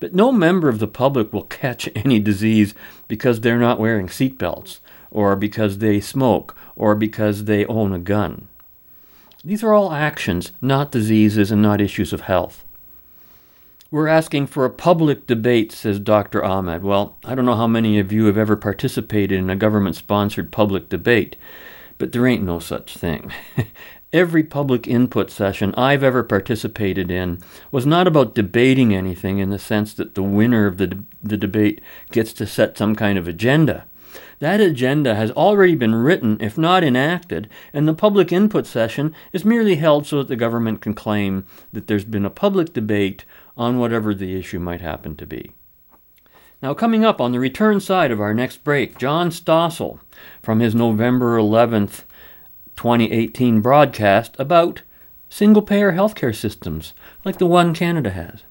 But no member of the public will catch any disease because they're not wearing seatbelts, or because they smoke, or because they own a gun. These are all actions, not diseases and not issues of health. We're asking for a public debate, says Dr. Ahmed. Well, I don't know how many of you have ever participated in a government sponsored public debate, but there ain't no such thing. Every public input session I've ever participated in was not about debating anything in the sense that the winner of the, the debate gets to set some kind of agenda. That agenda has already been written, if not enacted, and the public input session is merely held so that the government can claim that there's been a public debate on whatever the issue might happen to be. Now, coming up on the return side of our next break, John Stossel from his November 11th 2018 broadcast about single payer healthcare systems like the one Canada has.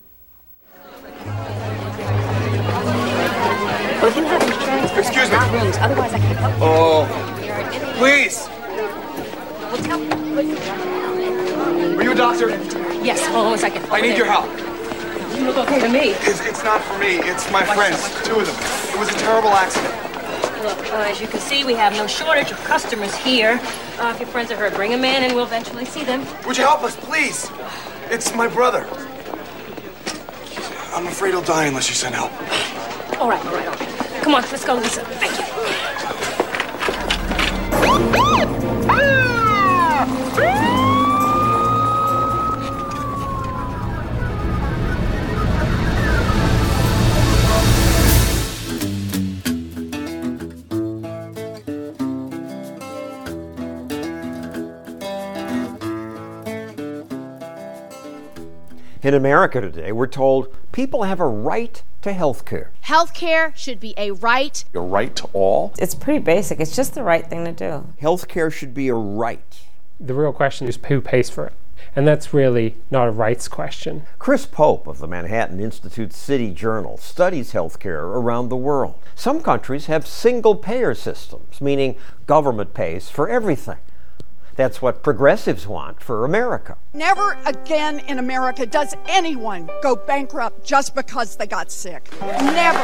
Well, you have insurance for Excuse me. rooms. Otherwise, I can't help you. Oh, please. Well, tell me. Are you a doctor? Yes, hold on a second. I need your help. You look okay to me. It's, it's not for me. It's my friends. Two of them. It was a terrible accident. Look, uh, as you can see, we have no shortage of customers here. Uh, if your friends are hurt, bring them in and we'll eventually see them. Would you help us, please? It's my brother. I'm afraid he'll die unless you send help. All right, all right, all right. Come on, let's go, Lisa. Thank you. In America today, we're told people have a right to health care. Health care should be a right. A right to all? It's pretty basic. It's just the right thing to do. Health care should be a right. The real question is who pays for it? And that's really not a rights question. Chris Pope of the Manhattan Institute City Journal studies healthcare around the world. Some countries have single payer systems, meaning government pays for everything. That's what progressives want for America. Never again in America does anyone go bankrupt just because they got sick. Never.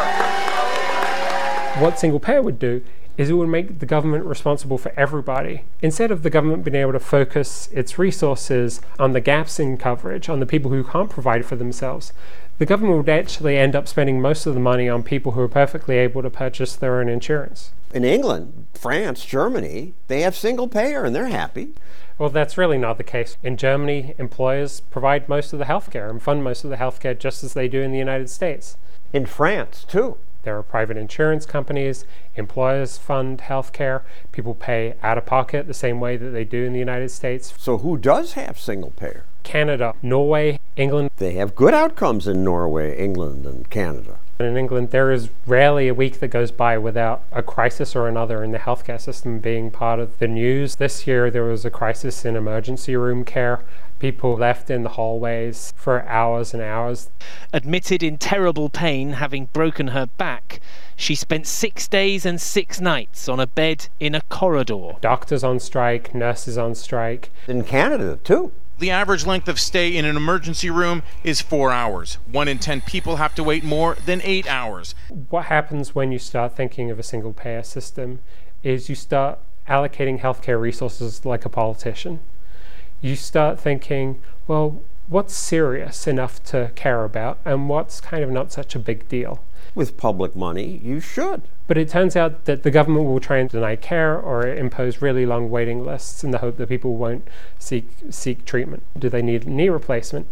What single payer would do is it would make the government responsible for everybody. Instead of the government being able to focus its resources on the gaps in coverage, on the people who can't provide for themselves, the the government would actually end up spending most of the money on people who are perfectly able to purchase their own insurance. In England, France, Germany, they have single payer and they're happy. Well, that's really not the case. In Germany, employers provide most of the healthcare and fund most of the healthcare just as they do in the United States. In France, too. There are private insurance companies, employers fund healthcare, people pay out of pocket the same way that they do in the United States. So, who does have single payer? Canada, Norway, England. They have good outcomes in Norway, England, and Canada. In England, there is rarely a week that goes by without a crisis or another in the healthcare system being part of the news. This year, there was a crisis in emergency room care. People left in the hallways for hours and hours. Admitted in terrible pain, having broken her back, she spent six days and six nights on a bed in a corridor. Doctors on strike, nurses on strike. In Canada, too. The average length of stay in an emergency room is four hours. One in ten people have to wait more than eight hours. What happens when you start thinking of a single payer system is you start allocating healthcare resources like a politician. You start thinking, well, what's serious enough to care about and what's kind of not such a big deal? With public money, you should. But it turns out that the government will try and deny care or impose really long waiting lists in the hope that people won't seek seek treatment. Do they need knee replacement?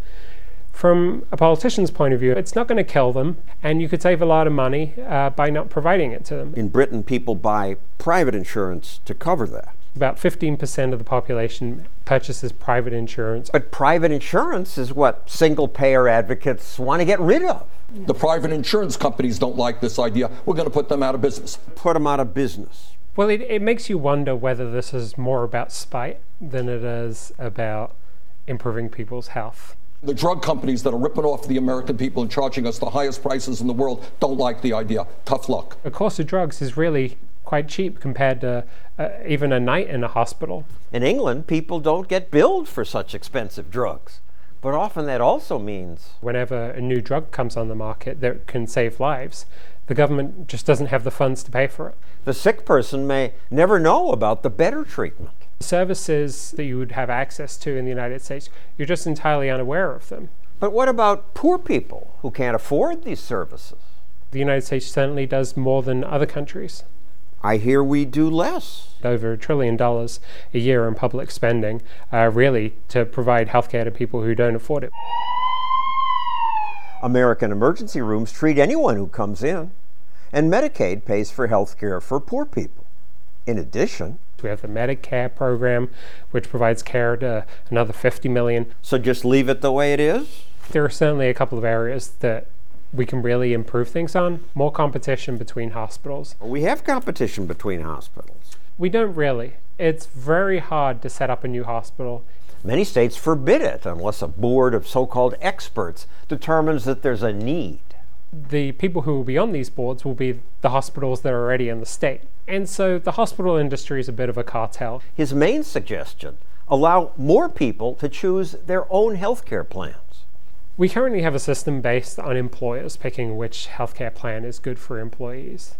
From a politician's point of view, it's not going to kill them, and you could save a lot of money uh, by not providing it to them. In Britain, people buy private insurance to cover that. About 15% of the population purchases private insurance. But private insurance is what single payer advocates want to get rid of. The private insurance companies don't like this idea. We're going to put them out of business. Put them out of business. Well, it, it makes you wonder whether this is more about spite than it is about improving people's health. The drug companies that are ripping off the American people and charging us the highest prices in the world don't like the idea. Tough luck. The cost of drugs is really quite cheap compared to uh, even a night in a hospital. In England, people don't get billed for such expensive drugs. But often that also means whenever a new drug comes on the market that can save lives, the government just doesn't have the funds to pay for it. The sick person may never know about the better treatment. Services that you would have access to in the United States, you're just entirely unaware of them. But what about poor people who can't afford these services? The United States certainly does more than other countries. I hear we do less. Over a trillion dollars a year in public spending, uh, really, to provide healthcare to people who don't afford it. American emergency rooms treat anyone who comes in, and Medicaid pays for health care for poor people. In addition, we have the Medicare program, which provides care to another 50 million. So just leave it the way it is? There are certainly a couple of areas that we can really improve things on. More competition between hospitals. We have competition between hospitals. We don't really. It's very hard to set up a new hospital. Many states forbid it unless a board of so called experts determines that there's a need. The people who will be on these boards will be the hospitals that are already in the state. And so the hospital industry is a bit of a cartel. His main suggestion allow more people to choose their own health care plans. We currently have a system based on employers picking which healthcare plan is good for employees.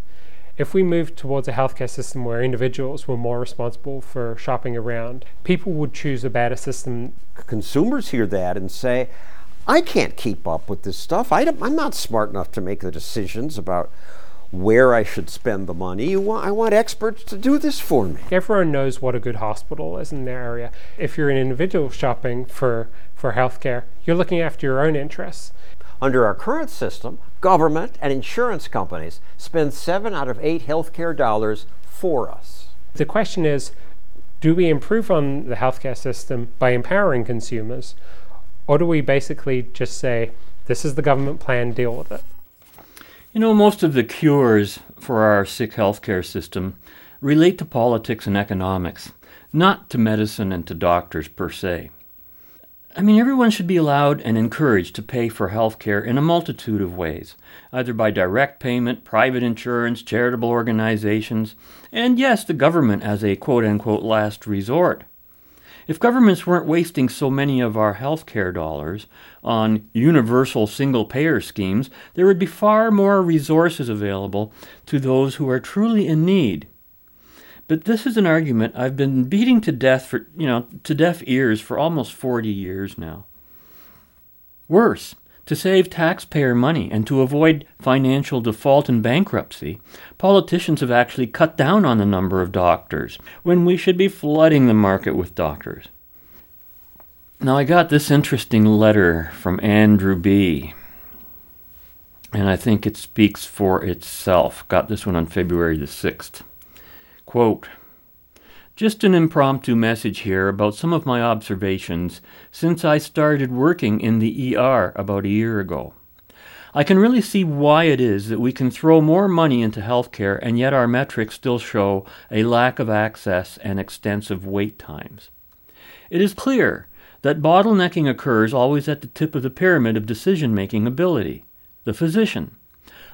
If we move towards a healthcare system where individuals were more responsible for shopping around, people would choose a better system. Consumers hear that and say, I can't keep up with this stuff. I am not smart enough to make the decisions about where I should spend the money. I want experts to do this for me. Everyone knows what a good hospital is in their area. If you're an individual shopping for, for healthcare, you're looking after your own interests. Under our current system, government and insurance companies spend seven out of eight healthcare dollars for us. The question is do we improve on the healthcare system by empowering consumers, or do we basically just say, this is the government plan, deal with it? You know, most of the cures for our sick healthcare system relate to politics and economics, not to medicine and to doctors per se. I mean, everyone should be allowed and encouraged to pay for health care in a multitude of ways, either by direct payment, private insurance, charitable organizations, and yes, the government as a quote unquote last resort. If governments weren't wasting so many of our health care dollars on universal single payer schemes, there would be far more resources available to those who are truly in need. But this is an argument I've been beating to death for, you know, to deaf ears for almost 40 years now. Worse, To save taxpayer money and to avoid financial default and bankruptcy, politicians have actually cut down on the number of doctors when we should be flooding the market with doctors. Now, I got this interesting letter from Andrew B., and I think it speaks for itself. Got this one on February the 6th. Quote, just an impromptu message here about some of my observations since I started working in the ER about a year ago. I can really see why it is that we can throw more money into healthcare and yet our metrics still show a lack of access and extensive wait times. It is clear that bottlenecking occurs always at the tip of the pyramid of decision making ability the physician.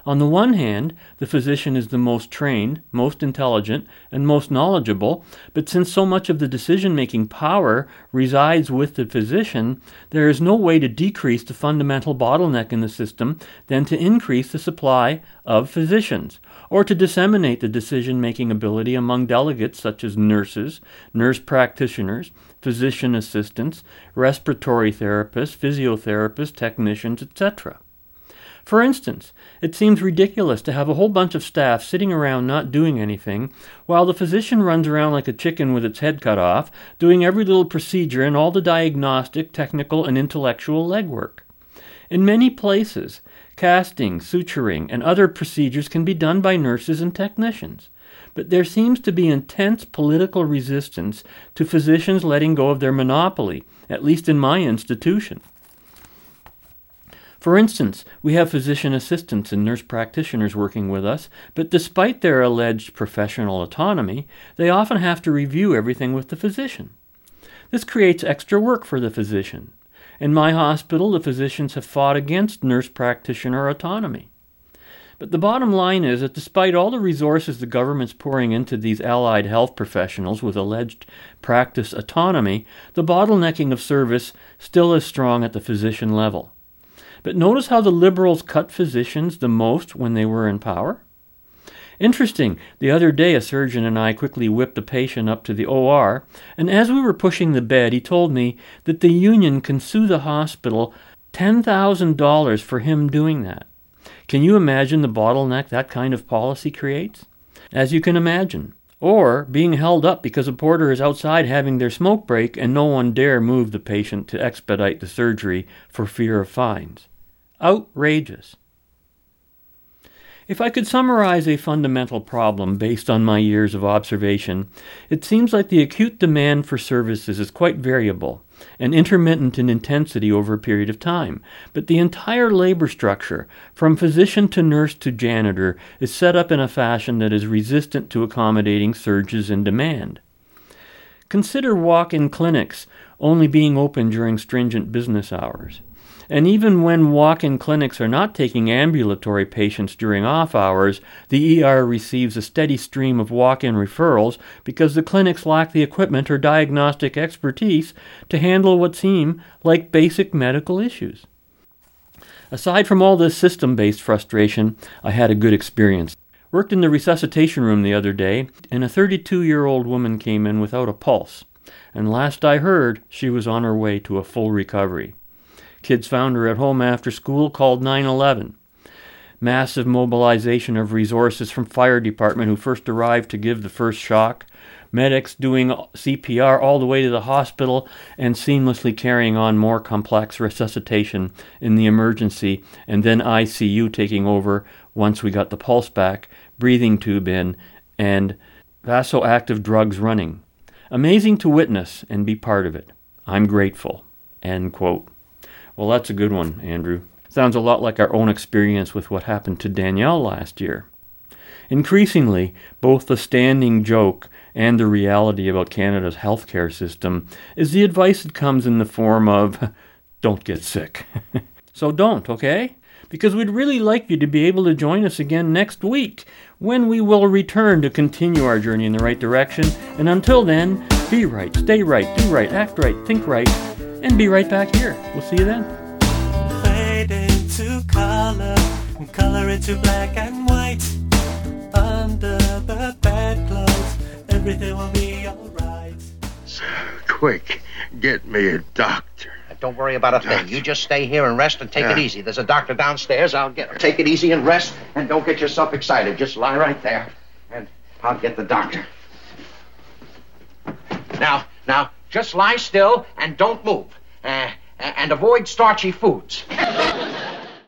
On the one hand, the physician is the most trained, most intelligent, and most knowledgeable, but since so much of the decision making power resides with the physician, there is no way to decrease the fundamental bottleneck in the system than to increase the supply of physicians, or to disseminate the decision making ability among delegates such as nurses, nurse practitioners, physician assistants, respiratory therapists, physiotherapists, technicians, etc. For instance, it seems ridiculous to have a whole bunch of staff sitting around not doing anything, while the physician runs around like a chicken with its head cut off, doing every little procedure and all the diagnostic, technical, and intellectual legwork. In many places, casting, suturing, and other procedures can be done by nurses and technicians. But there seems to be intense political resistance to physicians letting go of their monopoly, at least in my institution. For instance, we have physician assistants and nurse practitioners working with us, but despite their alleged professional autonomy, they often have to review everything with the physician. This creates extra work for the physician. In my hospital, the physicians have fought against nurse practitioner autonomy. But the bottom line is that despite all the resources the government's pouring into these allied health professionals with alleged practice autonomy, the bottlenecking of service still is strong at the physician level. But notice how the Liberals cut physicians the most when they were in power? Interesting, the other day a surgeon and I quickly whipped a patient up to the OR, and as we were pushing the bed, he told me that the union can sue the hospital $10,000 for him doing that. Can you imagine the bottleneck that kind of policy creates? As you can imagine. Or being held up because a porter is outside having their smoke break and no one dare move the patient to expedite the surgery for fear of fines. Outrageous. If I could summarize a fundamental problem based on my years of observation, it seems like the acute demand for services is quite variable and intermittent in intensity over a period of time, but the entire labor structure, from physician to nurse to janitor, is set up in a fashion that is resistant to accommodating surges in demand. Consider walk in clinics only being open during stringent business hours. And even when walk in clinics are not taking ambulatory patients during off hours, the ER receives a steady stream of walk in referrals because the clinics lack the equipment or diagnostic expertise to handle what seem like basic medical issues. Aside from all this system based frustration, I had a good experience. Worked in the resuscitation room the other day, and a 32 year old woman came in without a pulse. And last I heard, she was on her way to a full recovery. Kids found her at home after school, called 911. Massive mobilization of resources from fire department who first arrived to give the first shock, medics doing CPR all the way to the hospital and seamlessly carrying on more complex resuscitation in the emergency, and then ICU taking over once we got the pulse back, breathing tube in, and vasoactive drugs running. Amazing to witness and be part of it. I'm grateful. End quote. Well, that's a good one, Andrew. Sounds a lot like our own experience with what happened to Danielle last year. Increasingly, both the standing joke and the reality about Canada's healthcare system is the advice that comes in the form of don't get sick. so don't, okay? Because we'd really like you to be able to join us again next week when we will return to continue our journey in the right direction. And until then, be right, stay right, do right, act right, think right, and be right back here. We'll see you then. Fade into color, color into black and white. Under the bedclothes, everything will be alright. So quick, get me a doctor. Uh, don't worry about a thing. You just stay here and rest and take yeah. it easy. There's a doctor downstairs. I'll get her. Take it easy and rest, and don't get yourself excited. Just lie right there, and I'll get the doctor. Now, now, just lie still and don't move. Uh, uh and avoid starchy foods.